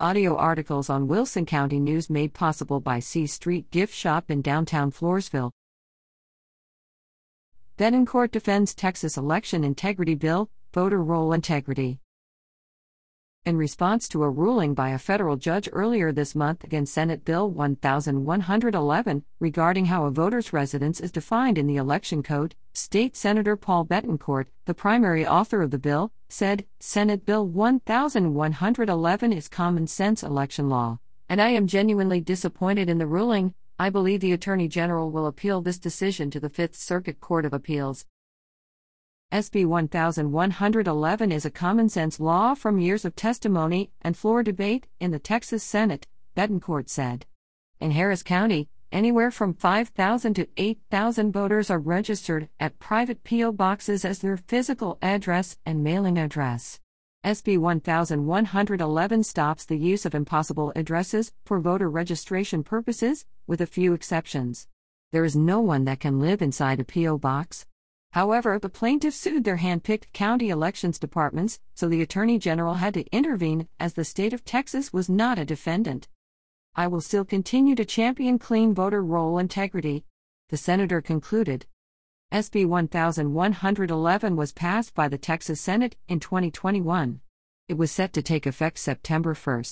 Audio articles on Wilson County News made possible by C Street Gift Shop in downtown Floresville. Bettencourt defends Texas election integrity bill, voter roll integrity. In response to a ruling by a federal judge earlier this month against Senate Bill 1111 regarding how a voter's residence is defined in the Election Code, State Senator Paul Bettencourt, the primary author of the bill, said Senate Bill 1111 is common sense election law, and I am genuinely disappointed in the ruling. I believe the Attorney General will appeal this decision to the Fifth Circuit Court of Appeals. SB 1111 is a common sense law from years of testimony and floor debate in the Texas Senate, Bettencourt said. In Harris County, anywhere from 5,000 to 8,000 voters are registered at private P.O. boxes as their physical address and mailing address. SB 1111 stops the use of impossible addresses for voter registration purposes, with a few exceptions. There is no one that can live inside a P.O. box. However, the plaintiffs sued their hand-picked county elections departments, so the Attorney General had to intervene as the state of Texas was not a defendant. I will still continue to champion clean voter roll integrity, the senator concluded. SB 1111 was passed by the Texas Senate in 2021. It was set to take effect September 1.